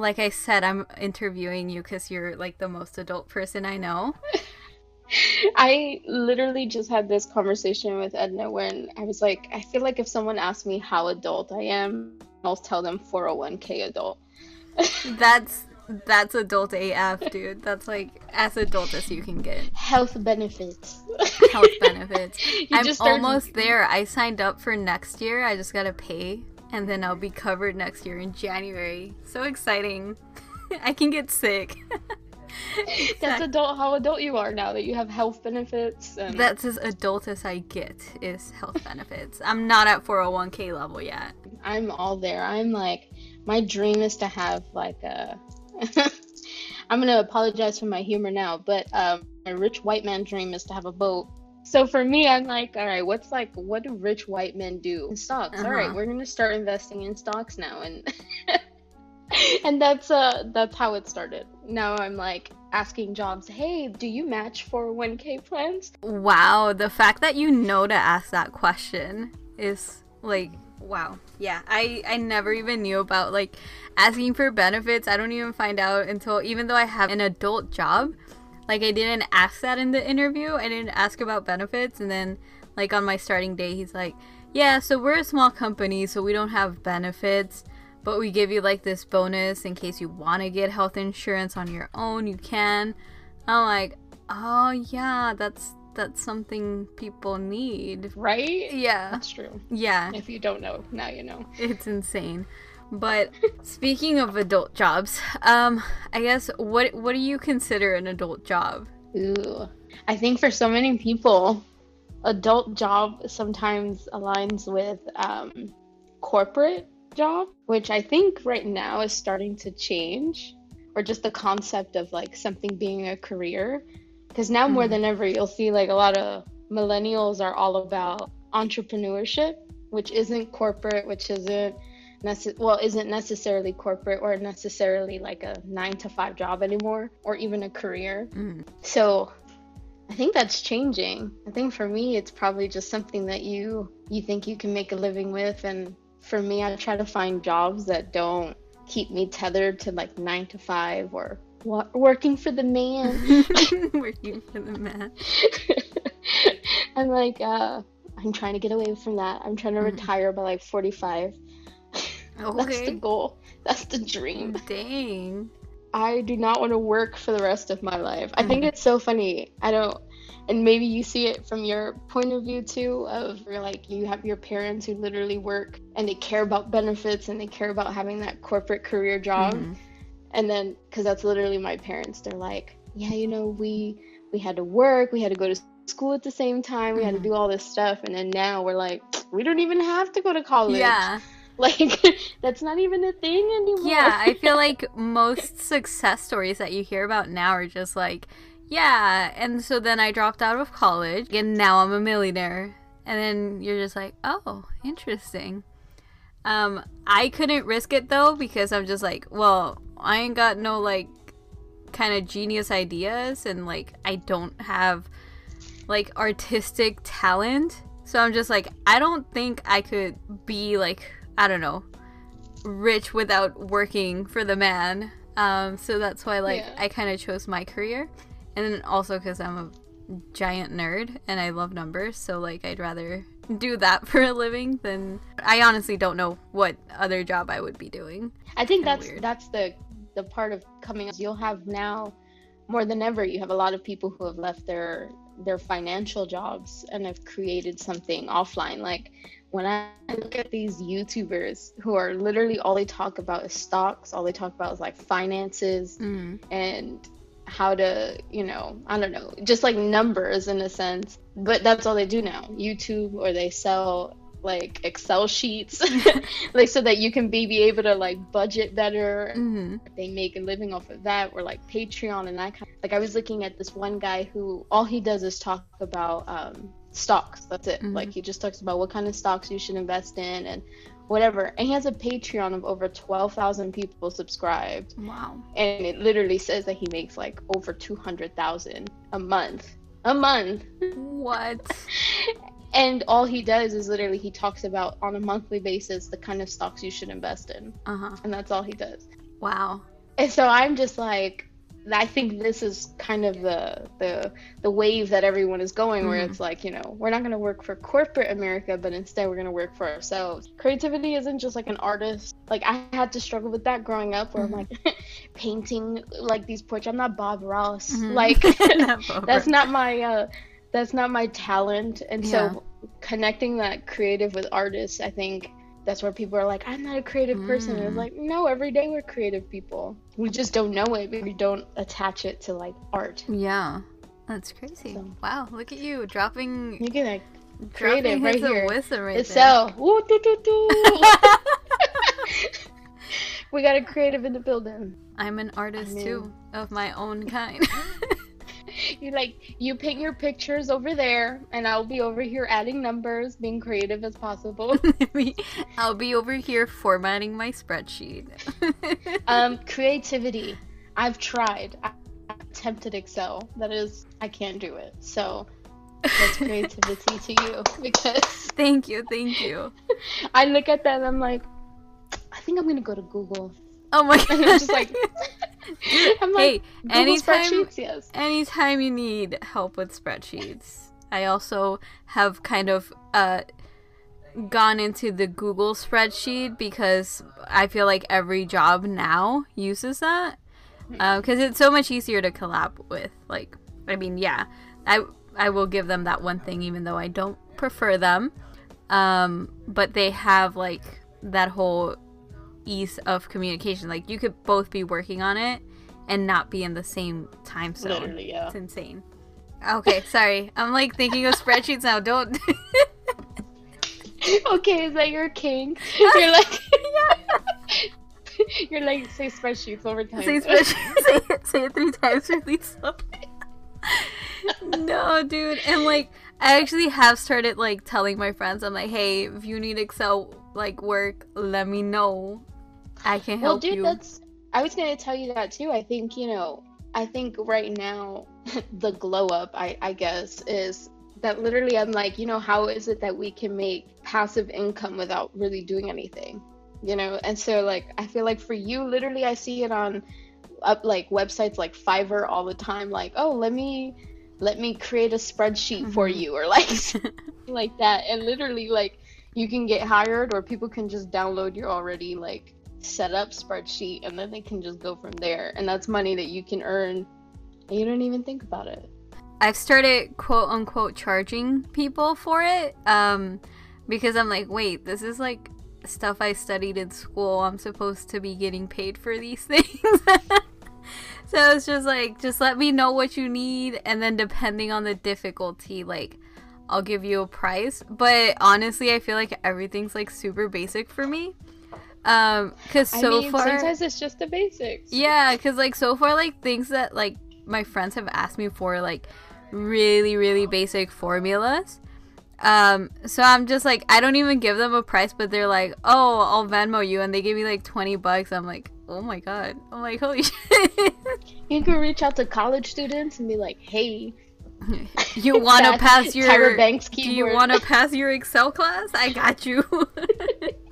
like I said, I'm interviewing you because you're like the most adult person I know. I literally just had this conversation with Edna when I was like, I feel like if someone asked me how adult I am, I'll tell them 401k adult. That's that's adult AF, dude. That's like as adult as you can get. Health benefits. Health benefits. I'm almost there. I signed up for next year. I just gotta pay, and then I'll be covered next year in January. So exciting! I can get sick. That's adult how adult you are now that you have health benefits and That's as adult as I get is health benefits. I'm not at 401k level yet. I'm all there. I'm like my dream is to have like a I'm gonna apologize for my humor now, but um my rich white man dream is to have a boat. So for me, I'm like, all right, what's like what do rich white men do? Stocks. All right, Uh-huh. we're gonna start investing in stocks now and and that's uh that's how it started. Now I'm like asking jobs, hey, do you match 401k plans? Wow, the fact that you know to ask that question is like wow. Yeah, I I never even knew about like asking for benefits. I don't even find out until even though I have an adult job, like I didn't ask that in the interview. I didn't ask about benefits and then like on my starting day he's like, "Yeah, so we're a small company, so we don't have benefits." But we give you like this bonus in case you want to get health insurance on your own, you can. I'm like, oh yeah, that's that's something people need. Right? Yeah, That's true. yeah, If you don't know, now you know. it's insane. But speaking of adult jobs, um, I guess what what do you consider an adult job? Ooh. I think for so many people, adult job sometimes aligns with um, corporate job, which I think right now is starting to change, or just the concept of like something being a career. Because now more Mhm. than ever, you'll see like a lot of millennials are all about entrepreneurship, which isn't corporate, which isn't necess- well isn't necessarily corporate or necessarily like a nine to five job anymore or even a career Mm. so I think that's changing. I think for me it's probably just something that you you think you can make a living with and for me I try to find jobs that don't keep me tethered to like 9 to 5 or wa- working for the man. Working for the man. I'm like uh I'm trying to get away from that. I'm trying to Mhm. retire by like 45. That's the goal. That's the dream. Dang. I do not want to work for the rest of my life. I think Mhm. it's so funny. I don't, and maybe you see it from your point of view too. Of you're like you have your parents who literally work and they care about benefits and they care about having that corporate career job. Mhm. And then, because that's literally my parents, they're like, yeah, you know, we we had to work, we had to go to school at the same time, we had to Mhm. do all this stuff, and then now we're like, we don't even have to go to college. Yeah. Like that's not even a thing anymore. Yeah, I feel like most success stories that you hear about now are just like, yeah, and so then I dropped out of college and now I'm a millionaire. And then you're just like, oh, interesting. Um, I couldn't risk it though because I'm just like, well, I ain't got no like kind of genius ideas and like I don't have like artistic talent. So I'm just like, I don't think I could be like, I don't know, rich without working for the man. Um, so that's why like Yeah. I kind of chose my career, and then also because I'm a giant nerd and I love numbers, so like I'd rather do that for a living than I honestly don't know what other job I would be doing. I think Kinda that's weird. that's the the part of coming up. You'll have now more than ever. You have a lot of people who have left their their financial jobs and have created something offline. Like when I look at these YouTubers who are literally all they talk about is stocks. All they talk about is like finances Mm. and how to, you know, I don't know, just like numbers in a sense. But that's all they do now. YouTube or they sell like Excel sheets, like so that you can be, be able to like budget better. hmm They make a living off of that, or like Patreon and that kind. Of, Like I was looking at this one guy who all he does is talk about um, stocks. That's it. Mhm. Like he just talks about what kind of stocks you should invest in and whatever. And he has a Patreon of over twelve thousand people subscribed Wow. and it literally says that he makes like over 200,000 a month. A month. What? And all he does is literally he talks about on a monthly basis the kind of stocks you should invest in. Uh huh. And that's all he does. Wow. And so I'm just like, I think this is kind of the the the wave that everyone is going, where Mhm. it's like, you know, we're not gonna work for corporate America, but instead we're gonna work for ourselves. Creativity isn't just like an artist. Like I had to struggle with that growing up, where Mhm. I'm like painting like these portraits. I'm not Bob Ross. Mhm. Like Not that's not my uh that's not my talent and Yeah. so connecting that creative with artists i think that's where people are like i'm not a creative person and it's Mm. like no every day we're creative people we just don't know it we don't attach it to like art Yeah. That's crazy. So- Wow, look at you dropping you can like dropping creative right here. wisdom right it's there. so woo, doo, doo, doo. we got a creative in the building I'm an artist mean- too, of my own kind. you like you paint your pictures over there and i'll be over here adding numbers being creative as possible I'll be over here formatting my spreadsheet. Um, creativity. I've tried. I attempted Excel. That is, I can't do it. So that's creativity to you because thank you, thank you. I look at that and I'm like, I think I'm gonna go to Google. Oh my And god. I'm just like, I'm like, hey, Google anytime spreadsheets, yes. anytime you need help with spreadsheets, I also have kind of uh gone into the Google spreadsheet because I feel like every job now uses that because it's so much easier to collab with. Like, I mean, yeah, I I will give them that one thing even though I don't prefer them, um, but they have like that whole ease of communication. Like, you could both be working on it and not be in the same time zone. Literally, yeah. It's insane. Okay, sorry. I'm like thinking of spreadsheets now. Don't. okay, is that your king? You're like, you're like, say spreadsheets over time. say spreadsheets. say, it, say it three times really slow. no, dude. And like, I actually have started like telling my friends. I'm like, hey, if you need Excel like work, let me know. I can help well dude you. that's i was gonna tell you that too i think you know i think right now the glow up I, I guess is that literally i'm like you know how is it that we can make passive income without really doing anything you know and so like i feel like for you literally i see it on up like websites like fiverr all the time like oh let me let me create a spreadsheet for Mhm. you or like like that and literally like you can get hired or people can just download your already like set up spreadsheet and then they can just go from there and that's money that you can earn and you don't even think about it I've started quote unquote charging people for it um, because I'm like, wait, this is like stuff I studied in school. I'm supposed to be getting paid for these things. so it's just like, just let me know what you need, and then depending on the difficulty, like, I'll give you a price. But honestly, I feel like everything's like super basic for me. Um, cause so i mean far, sometimes it's just the basics yeah, because like so far, like things that like my friends have asked me for, like really, really basic formulas. Um, so I'm just like, I don't even give them a price, but they're like, oh, I'll Venmo you, and they give me like 20 bucks. I'm like, oh my god. I'm like, holy shit. you can reach out to college students and be like hey you want to pass your. Tyra Banks do you want to pass your Excel class? I got you.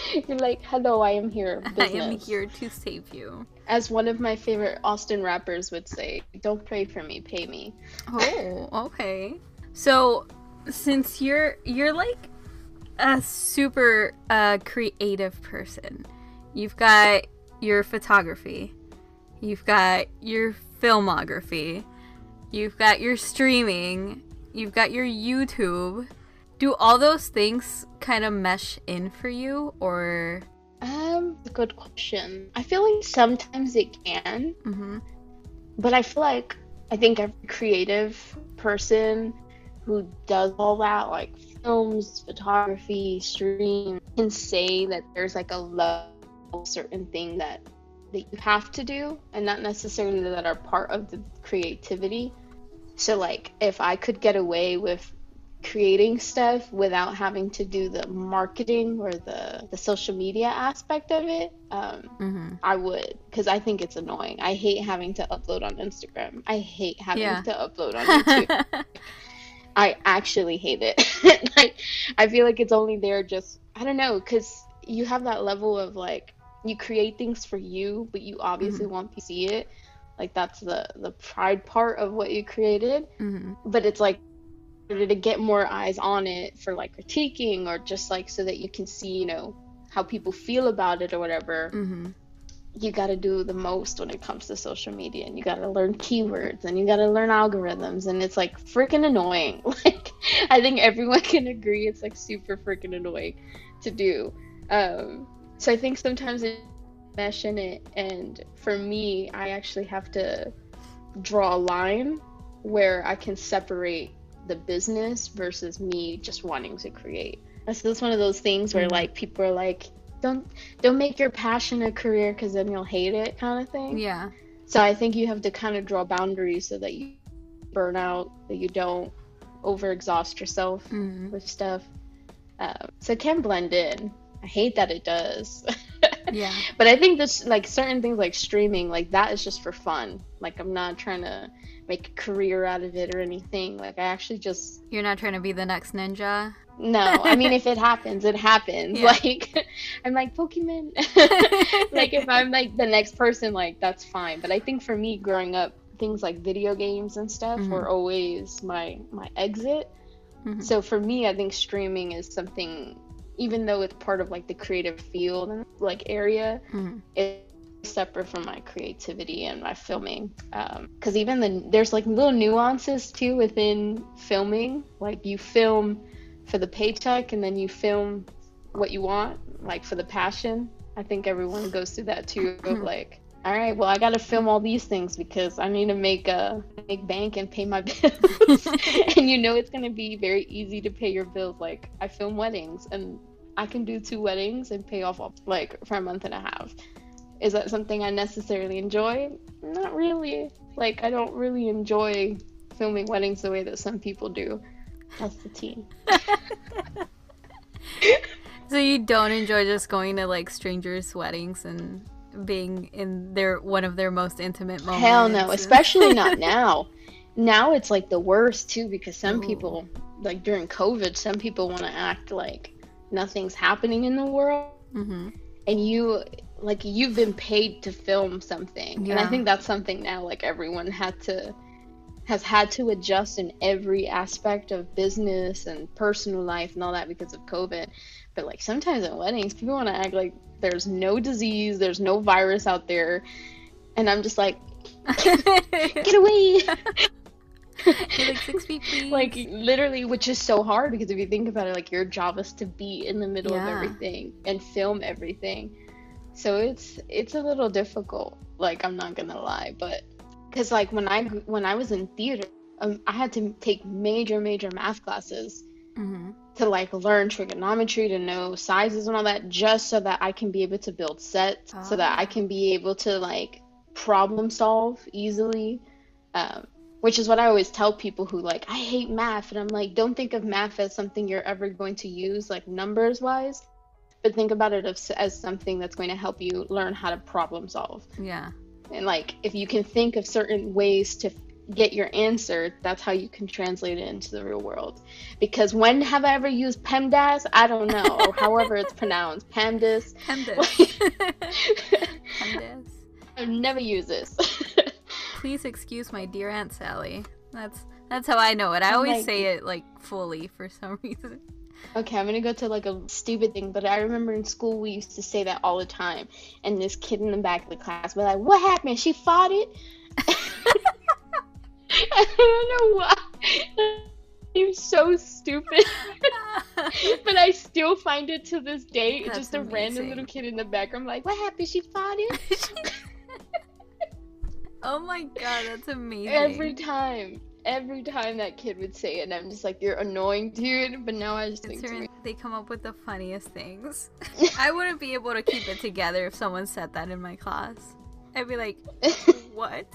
you're like hello i am here I am here to save you. as one of my favorite austin rappers would say don't pray for me pay me Oh, okay. So, since you're you're like a super uh, creative person, you've got your photography, you've got your filmography, you've got your streaming, you've got your YouTube. Do all those things kind of mesh in for you, or? um good question i feel like sometimes it can hmm but I feel like I think every creative person who does all that, like films, photography, stream, can say that there's like a level certain thing that that you have to do, and not necessarily that are part of the creativity. So like, if I could get away with creating stuff without having to do the marketing or the the social media aspect of it, um, hmm I would, because I think it's annoying. I hate having to upload on Instagram. I hate having Yeah. to upload on YouTube. I actually hate it. like, I feel like it's only there just, I don't know, because you have that level of like you create things for you, but you obviously Mhm. want to see it. Like that's the the pride part of what you created. hmm But it's like order to get more eyes on it for like critiquing or just like so that you can see, you know, how people feel about it or whatever. hmm You got to do the most when it comes to social media, and you got to learn keywords, and you got to learn algorithms, and it's like freaking annoying. Like I think everyone can agree it's like super freaking annoying to do. Um, so I think sometimes it mesh in it, and for me, I actually have to draw a line where I can separate the business versus me just wanting to create. That's just one of those things where Mhm. like people are like, don't don't make your passion a career because then you'll hate it, kind of thing. Yeah. So I think you have to kind of draw boundaries so that you burn out, that you don't overexhaust yourself hmm with stuff. Um, so it can blend in. I hate that it does. Yeah. But I think this, like certain things like streaming, like that is just for fun. Like I'm not trying to make a career out of it or anything. Like I actually just You're not trying to be the next ninja. no. I mean, if it happens, it happens. Yeah. Like I'm like Pokimane. like if I'm like the next person, like that's fine. But I think for me, growing up, things like video games and stuff Mhm. were always my my exit. Mhm. So for me, I think streaming is something, even though it's part of like the creative field and like area, Mhm. it's separate from my creativity and my filming. Um, because even the there's like little nuances too within filming. Like you film for the paycheck and then you film what you want, like for the passion. I think everyone goes through that too. Of mm-hmm. like, all right, well, I got to film all these things because I need to make a make bank and pay my bills. and you know it's gonna be very easy to pay your bills. Like I film weddings and I can do two weddings and pay off like for a month and a half. Is that something I necessarily enjoy? Not really. Like I don't really enjoy filming weddings the way that some people do. That's the tea. So you don't enjoy just going to like strangers' weddings and being in their one of their most intimate moments? Hell no, especially not now. Now it's like the worst too because some Ooh. people, like during COVID, some people want to act like nothing's happening in the world, Mhm. and you like you've been paid to film something, and I think that's something now like everyone had to has had to adjust in every aspect of business and personal life and all that because of COVID. But like sometimes at weddings, people want to act like there's no disease, there's no virus out there, and I'm just like, get away. Like six feet, please. like literally which is so hard because if you think about it like your job is to be in the middle of everything and film everything so it's it's a little difficult like i'm not gonna lie but because like when i when i was in theater um, i had to take major major math classes Mhm. to like learn trigonometry to know sizes and all that just so that i can be able to build sets so that i Ah. can be able to like problem solve easily um, which is what i always tell people who like i hate math and i'm like don't think of math as something you're ever going to use like numbers wise but think about it as, as something that's going to help you learn how to problem solve Yeah. and like if you can think of certain ways to get your answer that's how you can translate it into the real world because when have i ever used pemdas i don't know or however it's pronounced pemdas PEMDAS. PEMDAS. i've never used this Please excuse my dear Aunt Sally. That's that's how I know it. I Oh always say it like fully for some reason. Okay i'm gonna go to like a stupid thing but i remember in school we used to say that all the time and this kid in the back of the class was like what happened she fought it i don't know why You're so stupid. but I still find it to this day. That's just a random little kid in the back. I'm like, what happened? She fought it? oh my god, that's amazing. Every time. Every time that kid would say it, and I'm just like, you're annoying, dude. But now I just think It's me, they come up with the funniest things. I wouldn't be able to keep it together if someone said that in my class. I'd be like, what?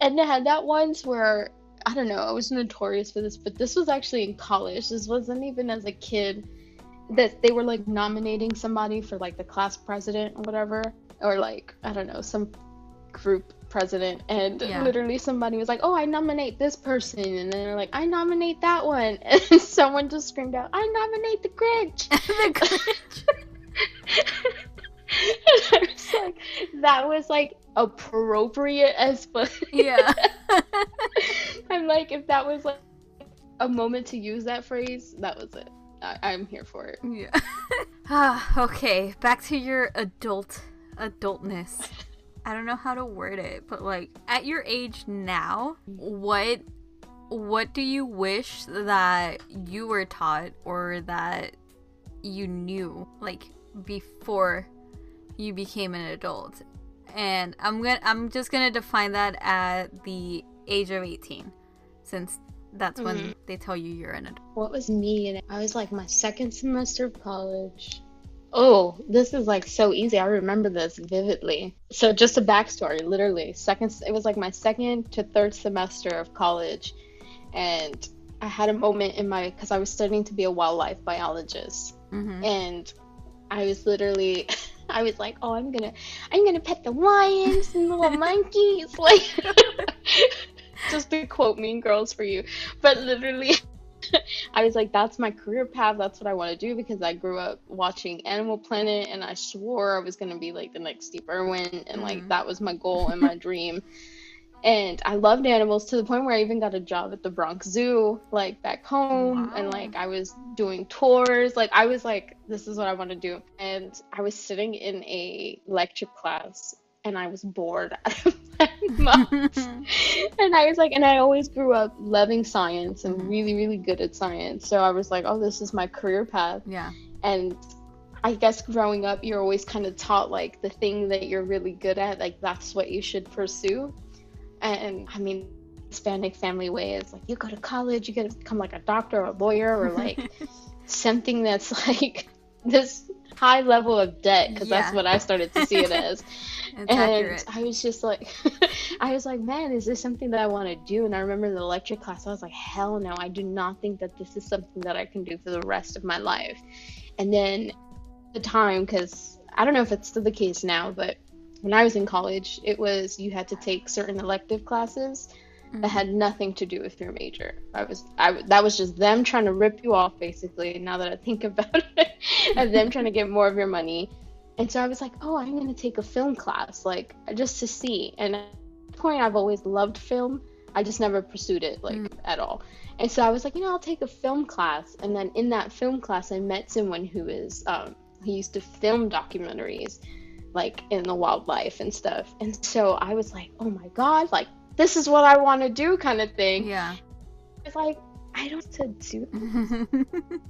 and I had that once where I don't know, I was notorious for this, but this was actually in college. This wasn't even as a kid that they were like nominating somebody for like the class president or whatever, or like I don't know, some group president, and Yeah. literally somebody was like, "Oh, I nominate this person," and then they're like, "I nominate that one," and someone just screamed out, "I nominate the Grinch." the Grinch. was like, that was like appropriate as fuck. Yeah. I'm like, if that was like a moment to use that phrase, that was it. I- I'm here for it. Yeah. ah, okay, back to your adult adultness. I don't know how to word it, but like at your age now, what what do you wish that you were taught or that you knew like before you became an adult? And I'm going to I'm just going to define that at the age of 18 since that's when Mhm. they tell you you're an adult. What was me? I was like my second semester of college. Oh, this is like so easy. I remember this vividly. So just a backstory, literally. Second it was like my second to third semester of college and I had a moment in my cuz I was studying to be a wildlife biologist Mhm. and I was literally I was like, "Oh, I'm going to I'm to pet the lions and the little monkeys." Like just to quote Mean Girls for you. But literally I was like, that's my career path. That's what I want to do because I grew up watching Animal Planet and I swore I was going to be like the next Steve Irwin. And like, Mhm. that was my goal and my dream. And I loved animals to the point where I even got a job at the Bronx Zoo, like back home. And like, I was doing tours. Like, I was like, this is what I want to do. And I was sitting in a lecture class and I was bored out of my mind and I was like, and I always grew up loving science and Mhm. really, really good at science. So I was like, oh, this is my career path. yeah. And I guess growing up, you're always kind of taught like the thing that you're really good at, like that's what you should pursue. And I mean, Hispanic family way is like, you go to college, you get to become like a doctor or a lawyer or like something that's like this high level of debt because Yeah. that's what I started to see it as it's and accurate. I was just like, I was like, man, is this something that I want to do? And I remember the lecture class, I was like, hell no, I do not think that this is something that I can do for the rest of my life. And then the time, because I don't know if it's still the case now, but when I was in college, it was you had to take certain elective classes that mm-hmm. had nothing to do with your major. I was, I that was just them trying to rip you off, basically. Now that I think about it, and them trying to get more of your money. And so I was like, oh, I'm going to take a film class, like just to see. And at that point, I've always loved film. I just never pursued it, like Mm. at all. And so I was like, you know, I'll take a film class. And then in that film class, I met someone who is, um, he used to film documentaries, like in the wildlife and stuff. And so I was like, oh my God, like this is what I want to do, kind of thing. Yeah. It's like, I don't have to do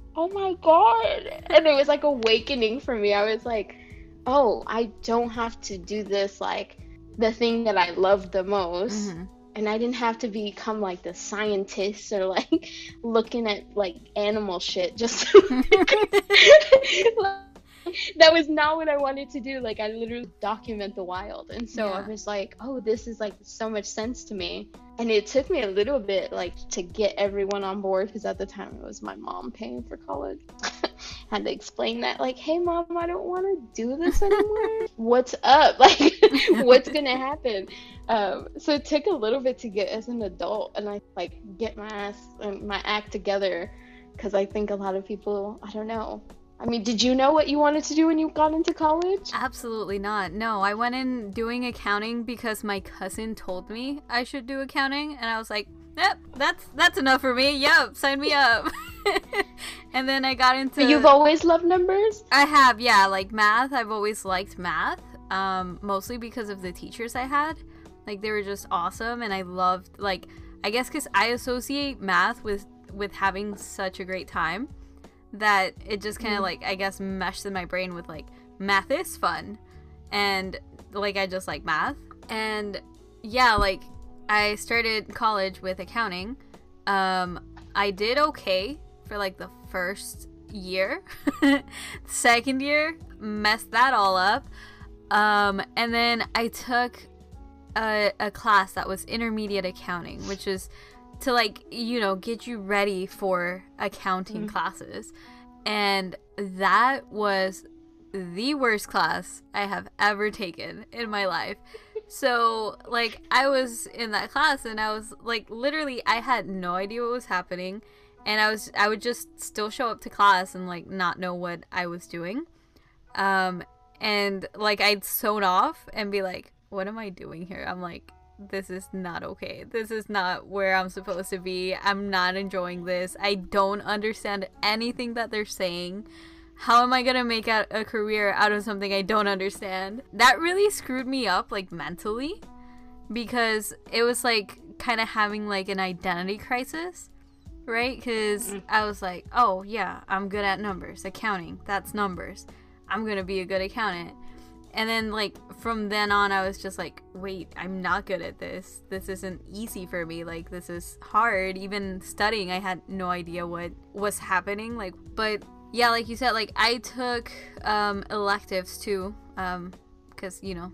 oh my god and it was like awakening for me i was like oh i don't have to do this like the thing that i love the most Mhm. and i didn't have to become like the scientist or like looking at like animal shit just that was not what i wanted to do. Like i literally document the wild. And so i was like oh this is like so much sense to me. And it took me a little bit like to get everyone on board because at the time it was my mom paying for college. Had to explain that like hey mom i don't want to do this anymore. What's up? Like what's gonna happen? Um, so it took a little bit to get as an adult and i like get my ass and my act together because i think a lot of people i don't know i mean did you know what you wanted to do when you got into college Absolutely not. No, I went in doing accounting because my cousin told me I should do accounting, and I was like, "Yep, that's that's enough for me. Yep, sign me up." and then I got into. you've always loved numbers I have, yeah, like math. I've always liked math, um, mostly because of the teachers I had. Like they were just awesome, and I loved like I guess because I associate math with with having such a great time that it just kind of Mm. like I guess meshed in my brain with like math is fun, and like I just like math, and yeah, like I started college with accounting. Um, I did okay for like the first year. Second year, messed that all up. Um, and then I took a, a class that was intermediate accounting, which is to like, you know, get you ready for accounting Mhm. classes. And that was the worst class I have ever taken in my life. So, like, I was in that class and I was like, literally, I had no idea what was happening. And I was, I would just still show up to class and like not know what I was doing. Um, and like I'd zone off and be like, "What am I doing here?" I'm like, "This is not okay. This is not where I'm supposed to be. I'm not enjoying this. I don't understand anything that they're saying." How am I gonna make a career out of something I don't understand? That really screwed me up, like mentally, because it was like kind of having like an identity crisis right? Because mm-hmm. I was like, oh, yeah, I'm good at numbers, accounting, that's numbers. I'm going to be a good accountant. And then, like, from then on, I was just like, wait, I'm not good at this. This isn't easy for me. Like, this is hard. Even studying, I had no idea what was happening. Like, but yeah, like you said, like, I took um, electives too. Um, because, you know,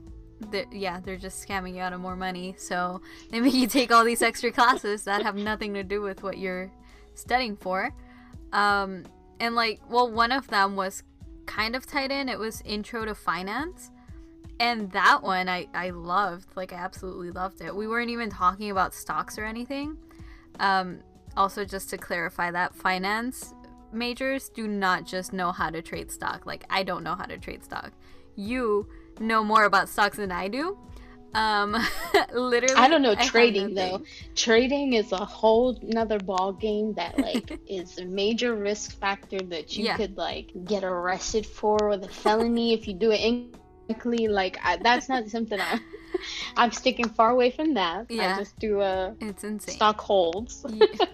they're, yeah, they're just scamming you out of more money. So they make you take all these extra classes that have nothing to do with what you're studying for. Um, and like, well, one of them was kind of tied in. It was Intro to Finance. And that one I, I loved. Like, I absolutely loved it. We weren't even talking about stocks or anything. Um, also, just to clarify that, finance majors do not just know how to trade stock. Like, I don't know how to trade stock. You know more about stocks than I do. Um, literally. I don't know I trading though. Trading is a whole another ball game that like is a major risk factor that you yeah. could like get arrested for with a felony if you do it incorrectly. Like I, that's not something I. I'm sticking far away from that. Yeah. I just do a. Uh, it's insane. Stock holds. yeah.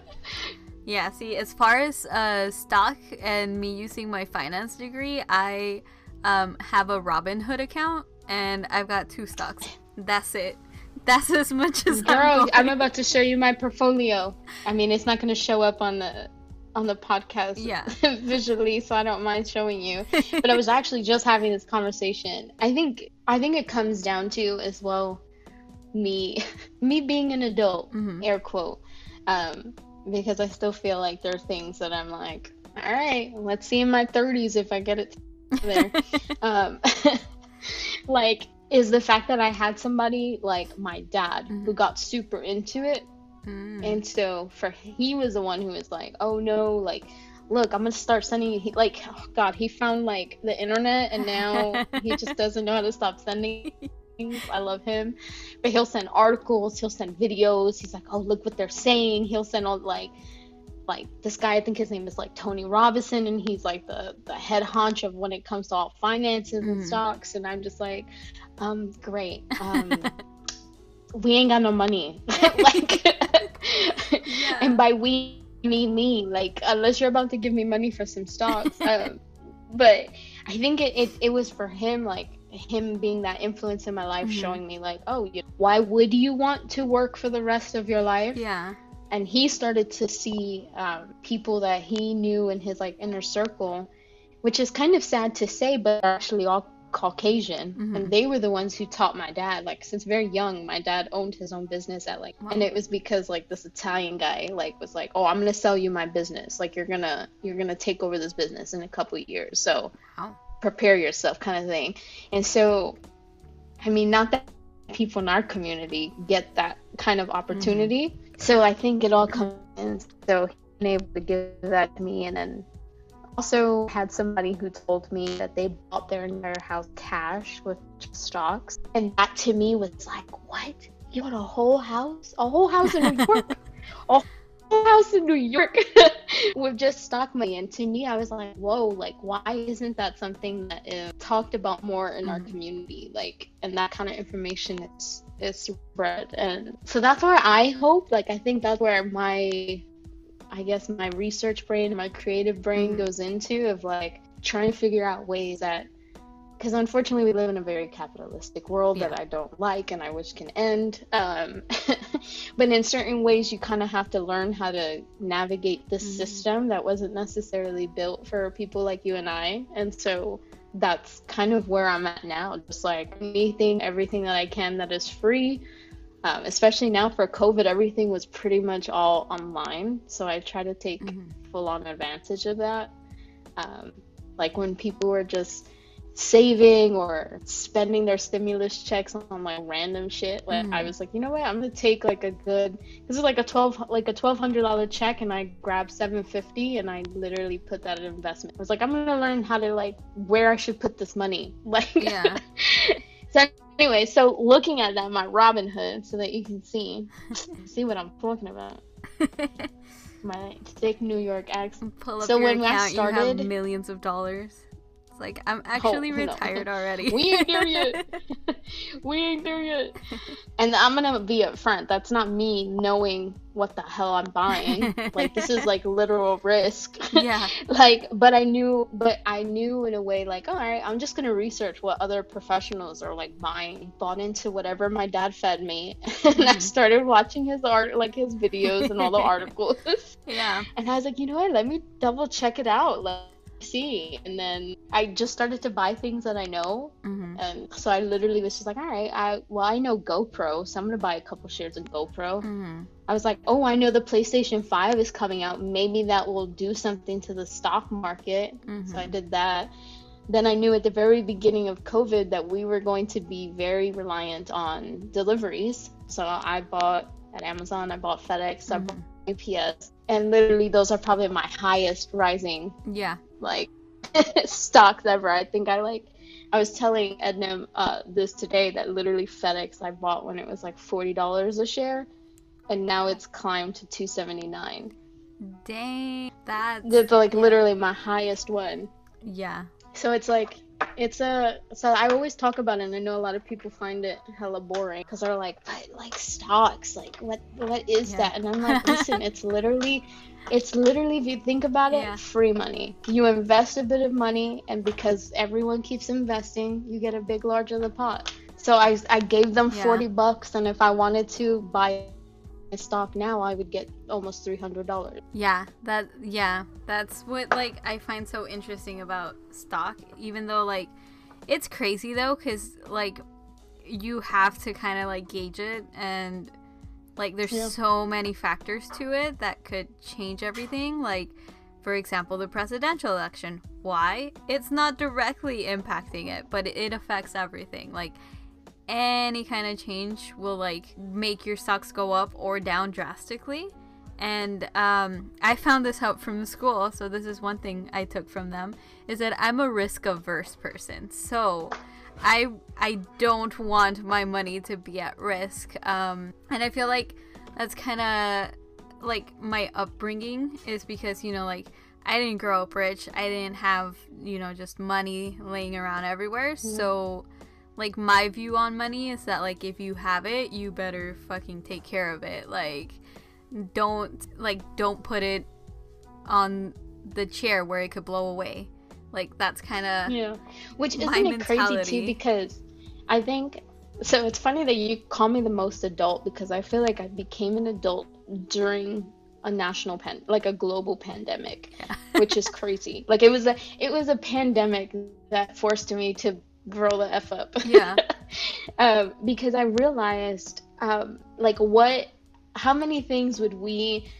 yeah. See, as far as uh, stock and me using my finance degree, I um, have a Robinhood account and I've got two stocks. That's it. That's as much as Girl, I'm, I'm about to show you my portfolio. I mean, it's not going to show up on the on the podcast yeah. visually, so I don't mind showing you. but I was actually just having this conversation. I think I think it comes down to as well me me being an adult, mm-hmm. air quote. Um, because I still feel like there are things that I'm like, all right, let's see in my 30s if I get it there. um, like is the fact that I had somebody like my dad mm-hmm. who got super into it. Mm. And so for he was the one who was like, "Oh no, like look, I'm going to start sending he like oh god, he found like the internet and now he just doesn't know how to stop sending things. I love him. But he'll send articles, he'll send videos. He's like, "Oh, look what they're saying." He'll send all like like this guy, I think his name is like Tony Robinson, and he's like the the head honch of when it comes to all finances mm-hmm. and stocks. And I'm just like, um, great. Um, we ain't got no money. like, yeah. and by we mean me. Like, unless you're about to give me money for some stocks. um, but I think it, it it was for him like him being that influence in my life mm-hmm. showing me like oh you, why would you want to work for the rest of your life yeah and he started to see um, people that he knew in his like inner circle which is kind of sad to say but actually all caucasian mm-hmm. and they were the ones who taught my dad like since very young my dad owned his own business at like wow. and it was because like this italian guy like was like oh i'm gonna sell you my business like you're gonna you're gonna take over this business in a couple years so wow. prepare yourself kind of thing and so i mean not that people in our community get that kind of opportunity mm-hmm so I think it all comes in. So he able to give that to me, and then also had somebody who told me that they bought their entire house cash with stocks, and that to me was like, what? You want a whole house, a whole house in New York, a whole house in New York with just stock money. And to me, I was like, whoa, like why isn't that something that is talked about more in mm-hmm. our community? Like, and that kind of information is is spread and so that's where i hope like i think that's where my i guess my research brain my creative brain mm-hmm. goes into of like trying to figure out ways that because unfortunately we live in a very capitalistic world yeah. that i don't like and i wish can end um, but in certain ways you kind of have to learn how to navigate this mm-hmm. system that wasn't necessarily built for people like you and i and so that's kind of where I'm at now. Just like anything, everything that I can that is free. Um, especially now for COVID, everything was pretty much all online. So I try to take mm-hmm. full on advantage of that. Um, like when people were just saving or spending their stimulus checks on like random shit. Like I Mhm. was like, you know what, I'm gonna take like a good this is like a twelve like a twelve hundred dollar check and I grabbed seven fifty and I literally put that in investment. I was like, I'm gonna learn how to like where I should put this money. Like Yeah. so anyway, so looking at that my Robinhood so that you can see see what I'm talking about. My thick New York accent. Pull up So your when I account, you have started- millions of dollars. It's like I'm actually no. retired already. We ain't there yet. we ain't there yet. And I'm gonna be upfront. That's not me knowing what the hell I'm buying. like this is like literal risk. yeah. like, but I knew, but I knew in a way like, all right, I'm just gonna research what other professionals are like buying. Bought into whatever my dad fed me, and I Mhm. started watching his art, like his videos and all the articles. Yeah. And I was like, you know what? Let me double check it out. Me see. And then I just started to buy things that I know. hmm And so I literally was just like, all right, I well I know GoPro, so I'm gonna buy a couple shares of GoPro. hmm I was like, oh, I know the PlayStation 5 is coming out. Maybe that will do something to the stock market. hmm So I did that. Then I knew at the very beginning of COVID that we were going to be very reliant on deliveries. So I bought at Amazon, I bought FedEx, I bought UPS, and literally those are probably my highest rising Yeah. Like stocks ever. I think I like I was telling Edna uh, this today that literally FedEx I bought when it was like forty dollars a share, and now it's climbed to two seventy nine. Dang. That's That's like literally my highest one. yeah. So it's like it's a so I always talk about it and I know a lot of people find it hella boring because they're like but like stocks like what what is Yeah. that and I'm like listen it's literally it's literally if you think about it Yeah. free money you invest a bit of money and because everyone keeps investing you get a big large of the pot so I I gave them Yeah. 40 bucks and if I wanted to buy stock now I would get almost $300 Yeah, that yeah, that's what like I find so interesting about stock even though like it's crazy though cuz like you have to kind of like gauge it and like there's Yeah. so many factors to it that could change everything like for example the presidential election. Why? It's not directly impacting it but it affects everything like any kind of change will like make your stocks go up or down drastically. And um, i found this out from school so this is one thing i took from them is that i'm a risk averse person. So i i don't want my money to be at risk um, and i feel like that's kind of like my upbringing is because you know like i didn't grow up rich. I didn't have you know just money laying around everywhere. So like my view on money is that like if you have it you better fucking take care of it like don't like don't put it on the chair where it could blow away like that's kind of Yeah. Which isn't it crazy too because I think so it's funny that you call me the most adult because I feel like I became an adult during a national pan like a global pandemic, which is crazy. Like it was a it was a pandemic that forced me to grow the F up. Yeah. um, because I realized um, like what how many things would we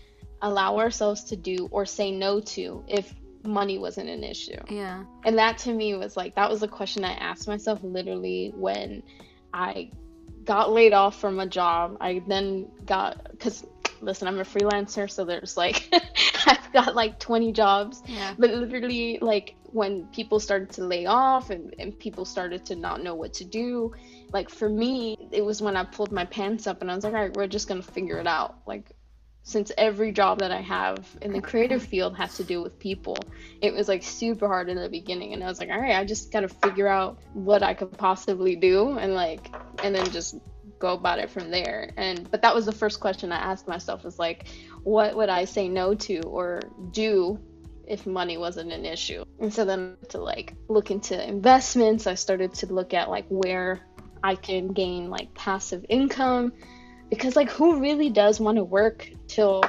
allow ourselves to do or say no to if money wasn't an issue? yeah And that to me was like that was a question I asked myself literally when I got laid off from a job. I then got because listen, I'm a freelancer, so there's like I've got like 20 jobs. yeah But literally, like when people started to lay off and, and people started to not know what to do, like for me, it was when I pulled my pants up and I was like, all right, we're just gonna figure it out. Like since every job that I have in the creative field has to do with people, it was like super hard in the beginning. And I was like, all right, I just gotta figure out what I could possibly do and like, and then just go about it from there. And but that was the first question I asked myself was like, what would I say no to or do if money wasn't an issue? And so then to like look into investments, I started to look at like where I can gain like passive income. Because like who really does want to work till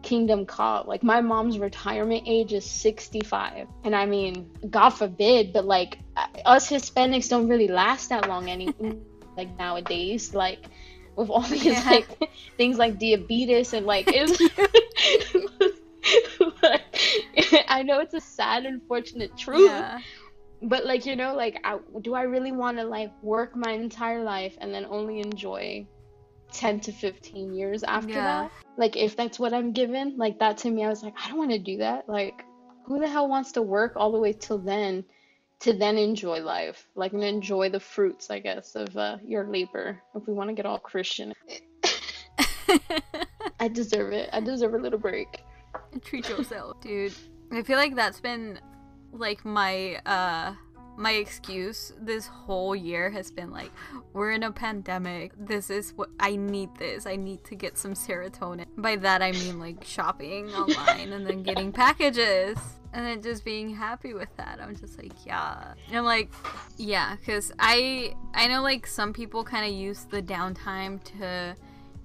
kingdom come like my mom's retirement age is 65 and i mean god forbid but like us hispanics don't really last that long any like nowadays like with all these Yeah. like things like diabetes and like it's i know it's a sad unfortunate truth yeah but like you know like I, do i really want to like work my entire life and then only enjoy 10 to 15 years after Yeah. that like if that's what i'm given like that to me i was like i don't want to do that like who the hell wants to work all the way till then to then enjoy life like and enjoy the fruits i guess of uh, your labor if we want to get all christian. I deserve it. I deserve a little break. Treat yourself, dude. I feel like that's been like my uh my excuse this whole year has been like we're in a pandemic. This is what I need this. I need to get some serotonin. By that I mean like shopping online and then getting packages and then just being happy with that. I'm just like, yeah. And I'm like, yeah, cuz I I know like some people kind of use the downtime to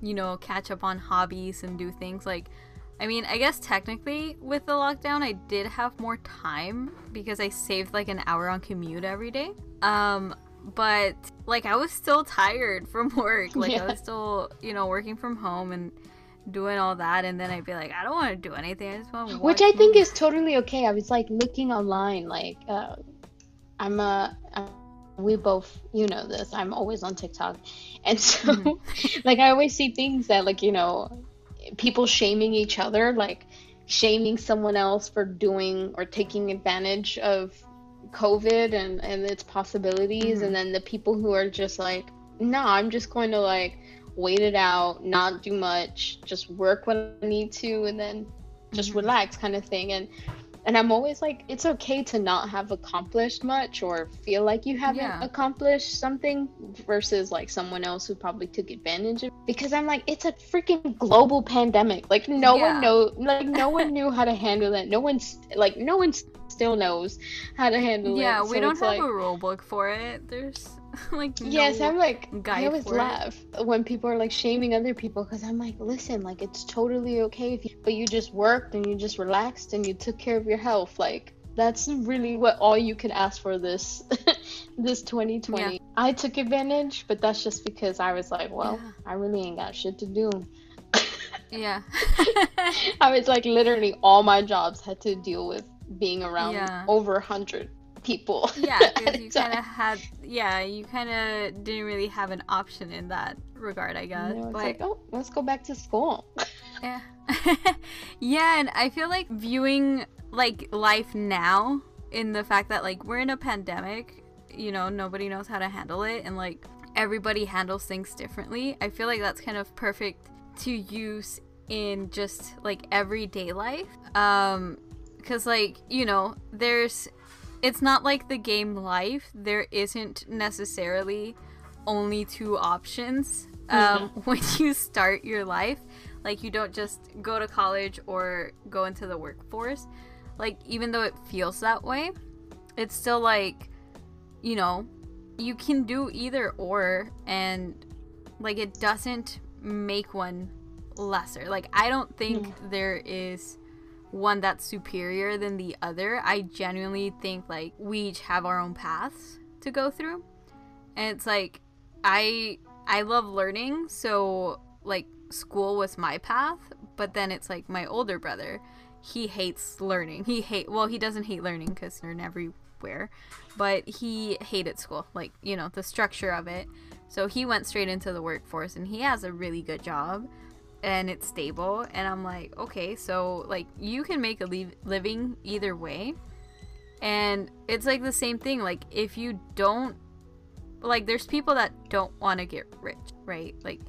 you know, catch up on hobbies and do things like I mean, I guess technically with the lockdown, I did have more time because I saved like an hour on commute every day. Um, but like I was still tired from work. Like I was still, you know, working from home and doing all that, and then I'd be like, I don't want to do anything. I just want to. which I think is totally okay. I was like looking online, like uh, I'm a, uh, we both, you know this. I'm always on TikTok, and so Mm-hmm. like I always see things that like you know, people shaming each other, like shaming someone else for doing or taking advantage of COVID and and its possibilities, Mhm. and then the people who are just like, no, I'm just going to like wait it out, not do much, just work when I need to, and then just Mhm. relax kind of thing and and i'm always like it's okay to not have accomplished much or feel like you haven't Yeah. accomplished something versus like someone else who probably took advantage of because i'm like it's a freaking global pandemic like no Yeah. one know like no one knew how to handle it no one's like no one still knows how to handle it Yeah, we So don't have like, a rule book for it. There's like no... Yes, I'm like, I always for it. laugh when people are like shaming other people because I'm like, listen, like it's totally okay if you, but you just worked and you just relaxed and you took care of your health. Like that's really what all you could ask for this, this 2020. I took advantage, but that's just because I was like, well, Yeah. I really ain't got shit to do. Yeah. I was like, literally, all my jobs had to deal with being around Yeah. over a hundred people. yeah, because you kind of had, yeah, you kind of didn't really have an option in that regard, I guess. It's but like, oh, let's go back to school. yeah, yeah, and I feel like viewing like life now in the fact that like we're in a pandemic, you know, nobody knows how to handle it, and like everybody handles things differently. I feel like that's kind of perfect to use in just like everyday life. Um, because like you know, there's it's not like the game life there isn't necessarily only two options um, when you start your life. Like you don't just go to college or go into the workforce. Like even though it feels that way it's still like you know you can do either or and like it doesn't make one lesser. Like i don't think there is one that's superior than the other. I genuinely think like we each have our own paths to go through. And it's like I I love learning, so like school was my path, but then it's like my older brother, he hates learning. He hate well, he doesn't hate learning cuz they're everywhere, but he hated school, like, you know, the structure of it. So he went straight into the workforce and he has a really good job and it's stable and i'm like okay so like you can make a living either way and it's like the same thing like if you don't like there's people that don't want to get rich right like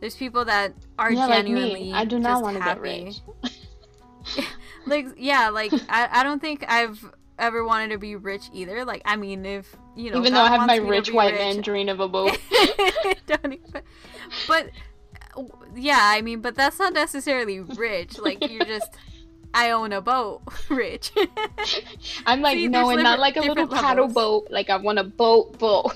there's people that are yeah, like genuinely me. I do not want to get rich. like yeah like I, I don't think i've ever wanted to be rich either like i mean if you know Even though I have my rich white rich, man dream of a boat. don't even. But yeah, I mean, but that's not necessarily rich. Like you're just, I own a boat, rich. I'm like, See, no, and not like a little paddle levels. boat. Like I want a boat boat.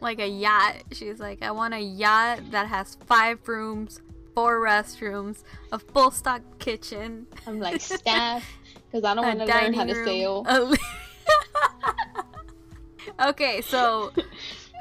like a yacht. She's like, I want a yacht that has five rooms, four restrooms, a full stock kitchen, I'm like staff because I don't want to learn how to room. sail. a okay, so.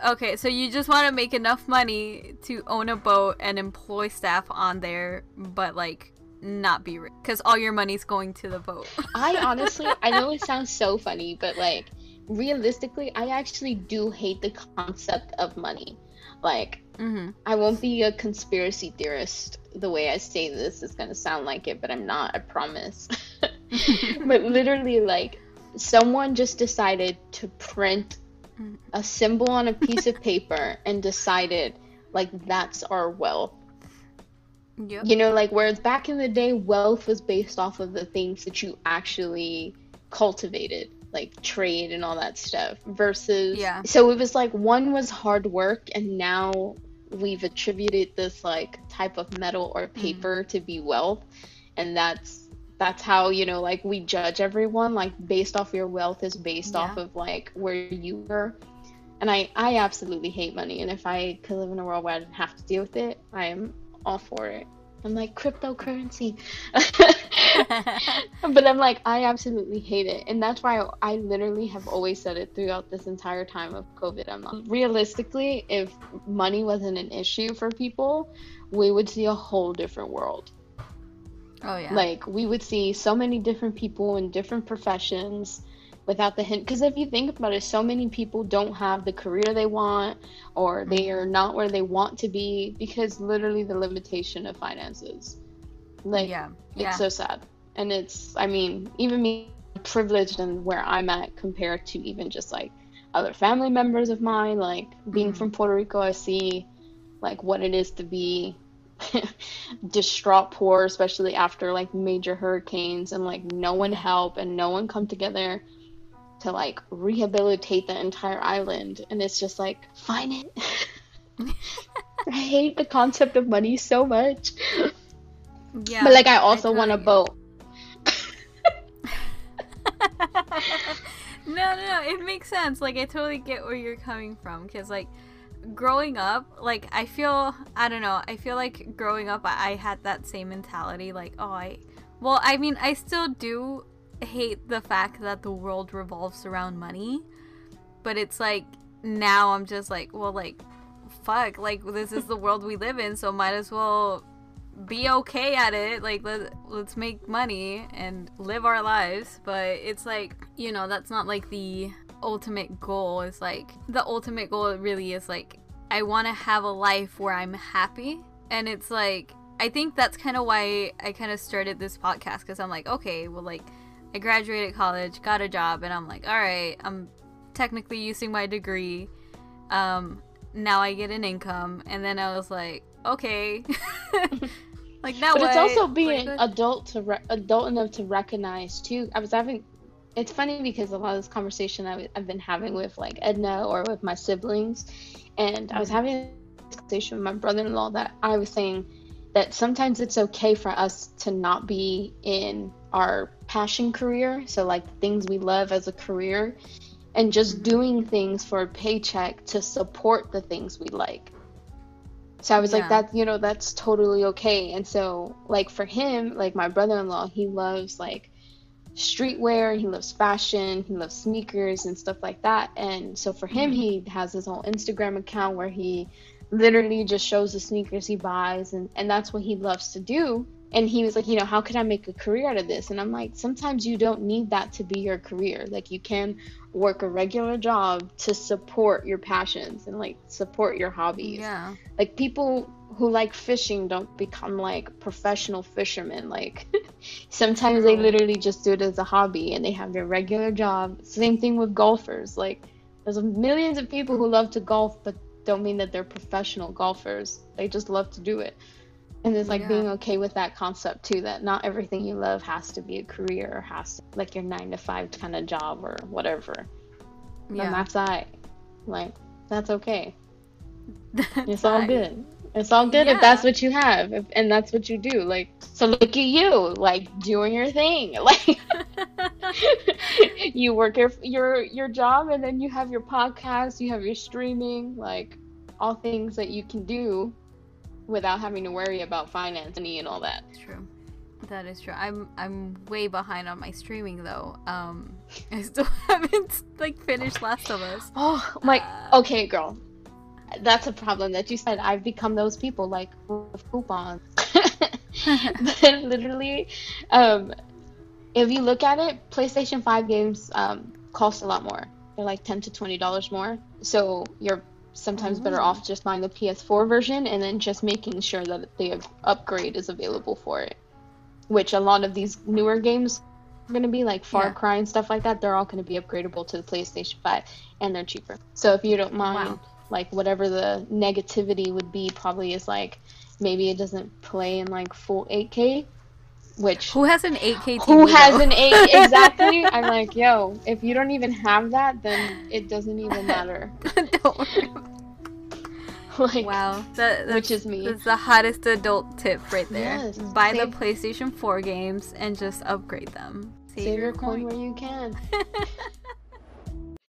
Okay, so you just want to make enough money to own a boat and employ staff on there, but like not be rich because all your money's going to the boat. I honestly, I know it sounds so funny, but like realistically, I actually do hate the concept of money. Like, Mm-hmm. I won't be a conspiracy theorist. The way I say this is gonna sound like it, but I'm not. I promise. but literally, like, someone just decided to print. A symbol on a piece of paper and decided, like, that's our wealth. Yep. You know, like, whereas back in the day, wealth was based off of the things that you actually cultivated, like trade and all that stuff, versus. Yeah. So it was like one was hard work, and now we've attributed this, like, type of metal or mm. paper to be wealth. And that's. That's how you know, like we judge everyone, like based off your wealth is based off of like where you were. And I, I absolutely hate money. And if I could live in a world where I didn't have to deal with it, I am all for it. I'm like cryptocurrency. but I'm like, I absolutely hate it. And that's why I, I literally have always said it throughout this entire time of COVID. I'm like, realistically, if money wasn't an issue for people, we would see a whole different world. Oh yeah. Like, we would see so many different people in different professions without the hint. Because if you think about it, so many people don't have the career they want or they are not where they want to be because literally the limitation of finances. Like, yeah. it's so sad. And it's, I mean, even me privileged and where I'm at compared to even just like other family members of mine, like being Mhm. from Puerto Rico, I see like what it is to be distraught poor, especially after like major hurricanes and like no one help and no one come together to like rehabilitate the entire island. And it's just like, fine it. I hate the concept of money so much. yeah. but like I also want a boat. no, no, no. It makes sense. Like, I totally get where you're coming from. Because, like, growing up, like, I feel, I don't know, I feel like growing up, I, I had that same mentality. Like, oh, I, well, I mean, I still do hate the fact that the world revolves around money. But it's like, now I'm just like, well, like, fuck. Like, this is the world we live in. So might as well be okay at it like let, let's make money and live our lives but it's like you know that's not like the ultimate goal is like the ultimate goal really is like i want to have a life where i'm happy and it's like i think that's kind of why i kind of started this podcast because i'm like okay well like i graduated college got a job and i'm like all right i'm technically using my degree um now i get an income and then i was like okay like now but it's also being what? adult to re- adult enough to recognize too. I was having, it's funny because a lot of this conversation I w- I've been having with like Edna or with my siblings, and I was Mhm. having a conversation with my brother-in-law that I was saying that sometimes it's okay for us to not be in our passion career, so like things we love as a career, and just Mhm. doing things for a paycheck to support the things we like. So I was like, Yeah. that, you know, that's totally okay. And so, like, for him, like, my brother in law, he loves, like, streetwear, he loves fashion, he loves sneakers and stuff like that. And so, for him, he has his whole Instagram account where he literally just shows the sneakers he buys, and, and that's what he loves to do. And he was like, you know, how could I make a career out of this? And I'm like, sometimes you don't need that to be your career. Like, you can work a regular job to support your passions and, like, support your hobbies. Yeah. Like people who like fishing don't become like professional fishermen. Like sometimes they literally just do it as a hobby and they have their regular job. Same thing with golfers. Like there's millions of people who love to golf but don't mean that they're professional golfers. They just love to do it and it's like Yeah. being okay with that concept too that not everything you love has to be a career or has to like your nine to five kind of job or whatever and yeah that's I like that's okay it's all fine. good. It's all good Yeah. if that's what you have, if, and that's what you do. Like, so look at you, like doing your thing. Like, you work your your your job, and then you have your podcast, you have your streaming, like all things that you can do without having to worry about finance and all that. True. That is true. I'm I'm way behind on my streaming though. Um, I still haven't like finished Last of Us. Oh, like Uh, okay, girl. That's a problem that you said. I've become those people like with coupons. but literally, um, if you look at it, PlayStation 5 games um, cost a lot more they're like 10 to 20 dollars more so you're sometimes oh, better Oh. off just buying the ps4 version and then just making sure that the upgrade is available for it which a lot of these newer games are going to be like far Yeah. cry and stuff like that they're all going to be upgradable to the playstation 5 and they're cheaper so if you don't mind Wow. like whatever the negativity would be probably is like maybe it doesn't play in like full 8k which Who has an 8K TV? who has though? an 8 exactly i'm like yo if you don't even have that then it doesn't even matter Don't- like wow, that, that's, which is me that's the hottest adult tip right there. Yes, Buy the PlayStation 4 games and just upgrade them. save your coin where you can